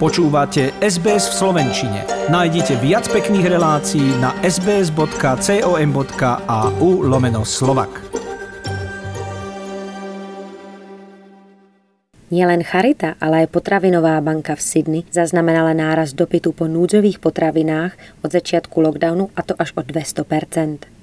Počúvate SBS v Slovenčine. Nájdite viac pekných relácií na sbs.com.au lomeno slovak. Nielen Charita, ale aj potravinová banka v Sydney zaznamenala náraz dopytu po núdzových potravinách od začiatku lockdownu a to až o 200 v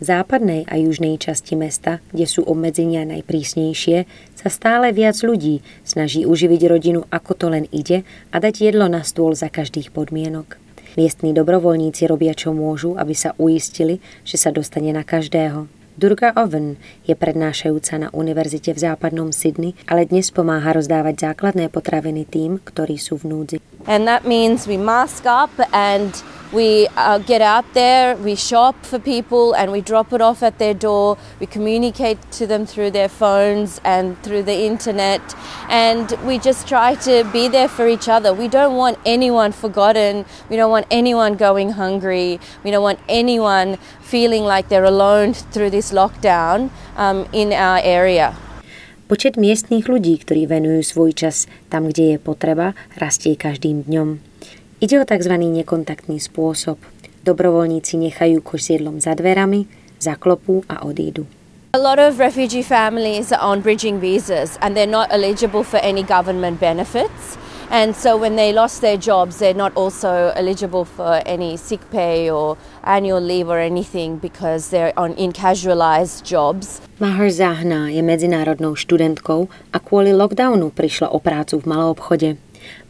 západnej a južnej časti mesta, kde sú obmedzenia najprísnejšie, sa stále viac ľudí snaží uživiť rodinu ako to len ide a dať jedlo na stôl za každých podmienok. Miestní dobrovoľníci robia čo môžu, aby sa uistili, že sa dostane na každého. Durga Oven je prednášajúca na univerzite v západnom Sydney, ale dnes pomáha rozdávať základné potraviny tým, ktorí sú v núdzi. And that means we mask up and We uh, get out there, we shop for people, and we drop it off at their door. We communicate to them through their phones and through the internet, and we just try to be there for each other. We don't want anyone forgotten. We don't want anyone going hungry. We don't want anyone feeling like they're alone through this lockdown um, in our area. Počet miestných ľudí, ktorí venujú svoj čas tam, kde je potreba, rastie každým dňom. Ide o tzv. nekontaktný spôsob. Dobrovoľníci nechajú koš s jedlom za dverami, zaklopú a odídu. A lot of refugee families are on bridging visas and they're not eligible for any government benefits. And so when they lost their jobs, they're not also eligible for any sick pay or annual leave or anything because they're on in casualized jobs. Maher Zahna je medzinárodnou študentkou a kvôli lockdownu prišla o prácu v malom obchode.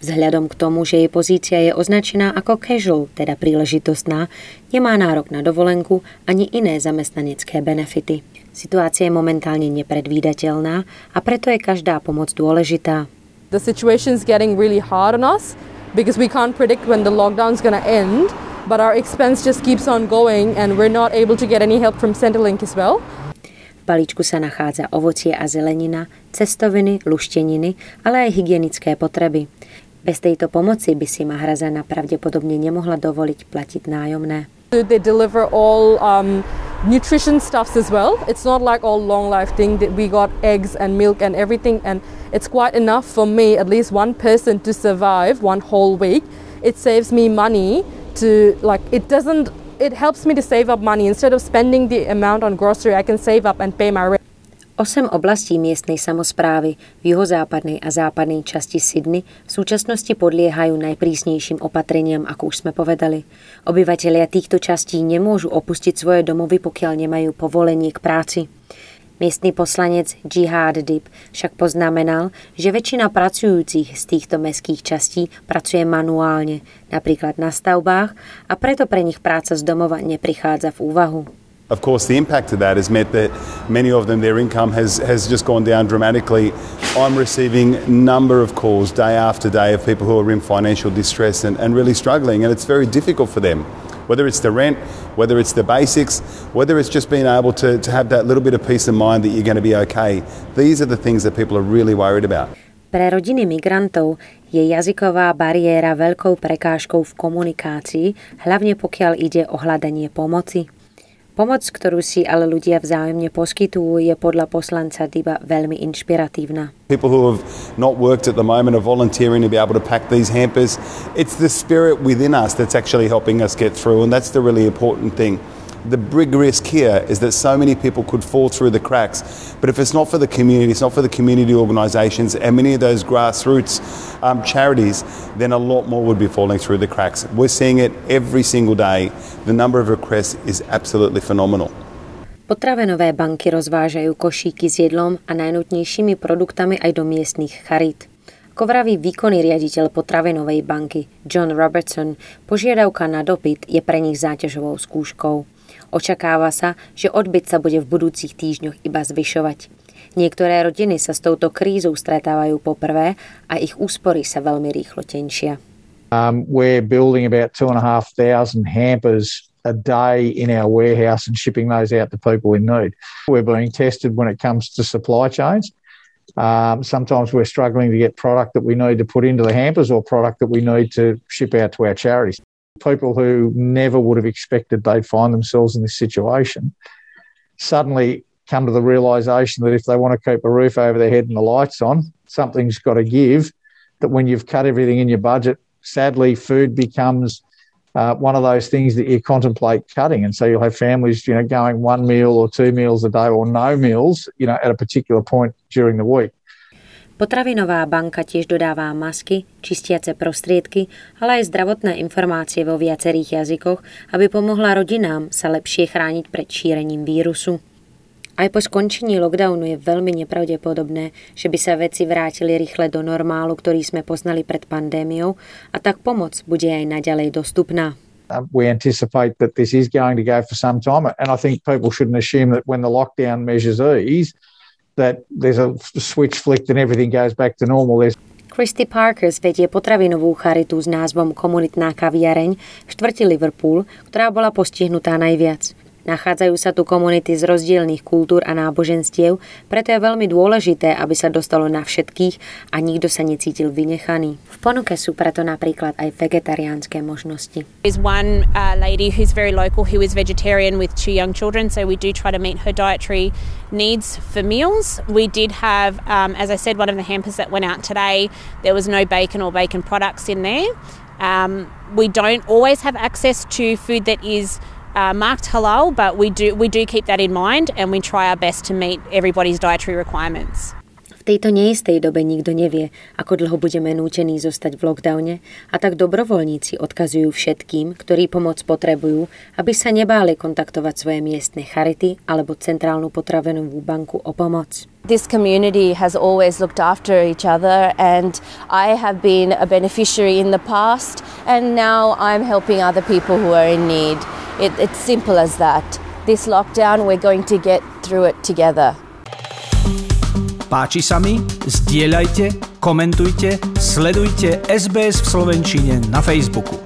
Vzhľadom k tomu, že jej pozícia je označená ako casual, teda príležitostná, nemá nárok na dovolenku ani iné zamestnanecké benefity. Situácia je momentálne nepredvídateľná a preto je každá pomoc dôležitá. The situation is getting really hard on us because we can't predict when the lockdown is going to end, but our expense just keeps on going and we're not able to get any help from Centrelink as well. Balíčku sa nachádza ovocie a zelenina, cestoviny, lušteniny, ale aj hygienické potreby. Bez tejto pomoci by si Mahrazana pravdepodobne nemohla dovoliť platiť nájomné. They deliver all um, nutrition stuffs as well. It's not like all long life thing that we got eggs and milk and everything and it's quite enough for me, at least one person to survive one whole week. It saves me money to like it doesn't it helps me to save up money. Instead of spending the amount on grocery, I can save up and pay my rent. Osem oblastí miestnej samozprávy v juhozápadnej a západnej časti Sydney v súčasnosti podliehajú najprísnejším opatreniam, ako už sme povedali. Obyvatelia týchto častí nemôžu opustiť svoje domovy, pokiaľ nemajú povolenie k práci. Miestny poslanec Jihad Dip však poznamenal, že väčšina pracujúcich z týchto mestských častí pracuje manuálne, napríklad na stavbách, a preto pre nich práca z domova neprichádza v úvahu. Of course, the impact of that has meant that many of them, their income has, has just gone down dramatically. I'm receiving number of calls day after day of people who are in financial distress and, and really struggling, and it's very difficult for them. Whether it's the rent, whether it's the basics, whether it's just being able to, to have that little bit of peace of mind that you're going to be okay. These are the things that people are really worried about. Pre rodiny migrantov je jazyková bariéra veľkou prekážkou v komunikácii, hlavne pokiaľ ide o hľadanie pomoci. Pomoc, ktorú si ale ľudia vzájomne poskytujú, je podľa poslanca Diba veľmi inšpiratívna. People who have not worked at the moment are volunteering to be able to pack these hampers. It's the spirit within us that's actually helping us get through, and that's the really important thing. The big risk here is that so many people could fall through the cracks. But if it's not for the community, it's not for the community organisations and many of those grassroots um, charities, then a lot more would be falling through the cracks. We're seeing it every single day. The number of requests is absolutely phenomenal. Potravenové banky rozvážajú košíky s jedlom a najnutnejšími produktami aj do miestnych charít. Ako vraví výkonný riaditeľ potravinovej banky John Robertson, požiadavka na dopyt je pre nich záťažovou skúškou. Očakáva sa, že odbyt sa bude v budúcich týždňoch iba zvyšovať. Niektoré rodiny sa s touto krízou stretávajú poprvé a ich úspory sa veľmi rýchlo tenšia. Um, we're building about two and a half thousand hampers a day in our warehouse and shipping those out to people in need. We're being tested when it comes to supply chains. Um, sometimes we're struggling to get product that we need to put into the hampers or product that we need to ship out to our charities. People who never would have expected they'd find themselves in this situation suddenly come to the realization that if they want to keep a roof over their head and the lights on, something's got to give. that when you've cut everything in your budget, sadly, food becomes uh, one of those things that you contemplate cutting. And so you'll have families, you know, going one meal or two meals a day or no meals, you know, at a particular point during the week. Potravinová banka tiež dodáva masky, čistiace prostriedky, ale aj zdravotné informácie vo viacerých jazykoch, aby pomohla rodinám sa lepšie chrániť pred šírením vírusu. Aj po skončení lockdownu je veľmi nepravdepodobné, že by sa veci vrátili rýchle do normálu, ktorý sme poznali pred pandémiou a tak pomoc bude aj naďalej dostupná. Uh, we anticipate that this is going to go for some time, and I think people shouldn't assume that when the lockdown measures ease, that there's a switch flicked and everything goes back to normal. There's Christy Parkers vedie potravinovú charitu s názvom Komunitná kaviareň v štvrti Liverpool, ktorá bola postihnutá najviac. Nachádzajú sa tu komunity z rozdielných kultúr a náboženstiev, preto je veľmi dôležité, aby sa dostalo na všetkých a nikto sa necítil vynechaný. V ponuke sú preto napríklad aj vegetariánske možnosti. There's one uh, lady who's very local who is vegetarian with two young children, so we do try to meet her dietary needs for meals. We did have, um, as I said, one of the hampers that went out today, there was no bacon or bacon products in there. Um, we don't always have access to food that is uh, marked halal, but we do we do keep that in mind and we try our best to meet everybody's dietary requirements. V tejto neistej dobe nikto nevie, ako dlho budeme nútení zostať v lockdowne a tak dobrovoľníci odkazujú všetkým, ktorí pomoc potrebujú, aby sa nebáli kontaktovať svoje miestne charity alebo centrálnu potravenovú banku o pomoc. This community has always looked after each other, and I have been a beneficiary in the past, and now I'm helping other people who are in need. It, it's simple as that. This lockdown, we're going to get through it together. Páči sa mi? Zdieľajte, komentujte, sledujte SBS v Slovenčine na Facebooku.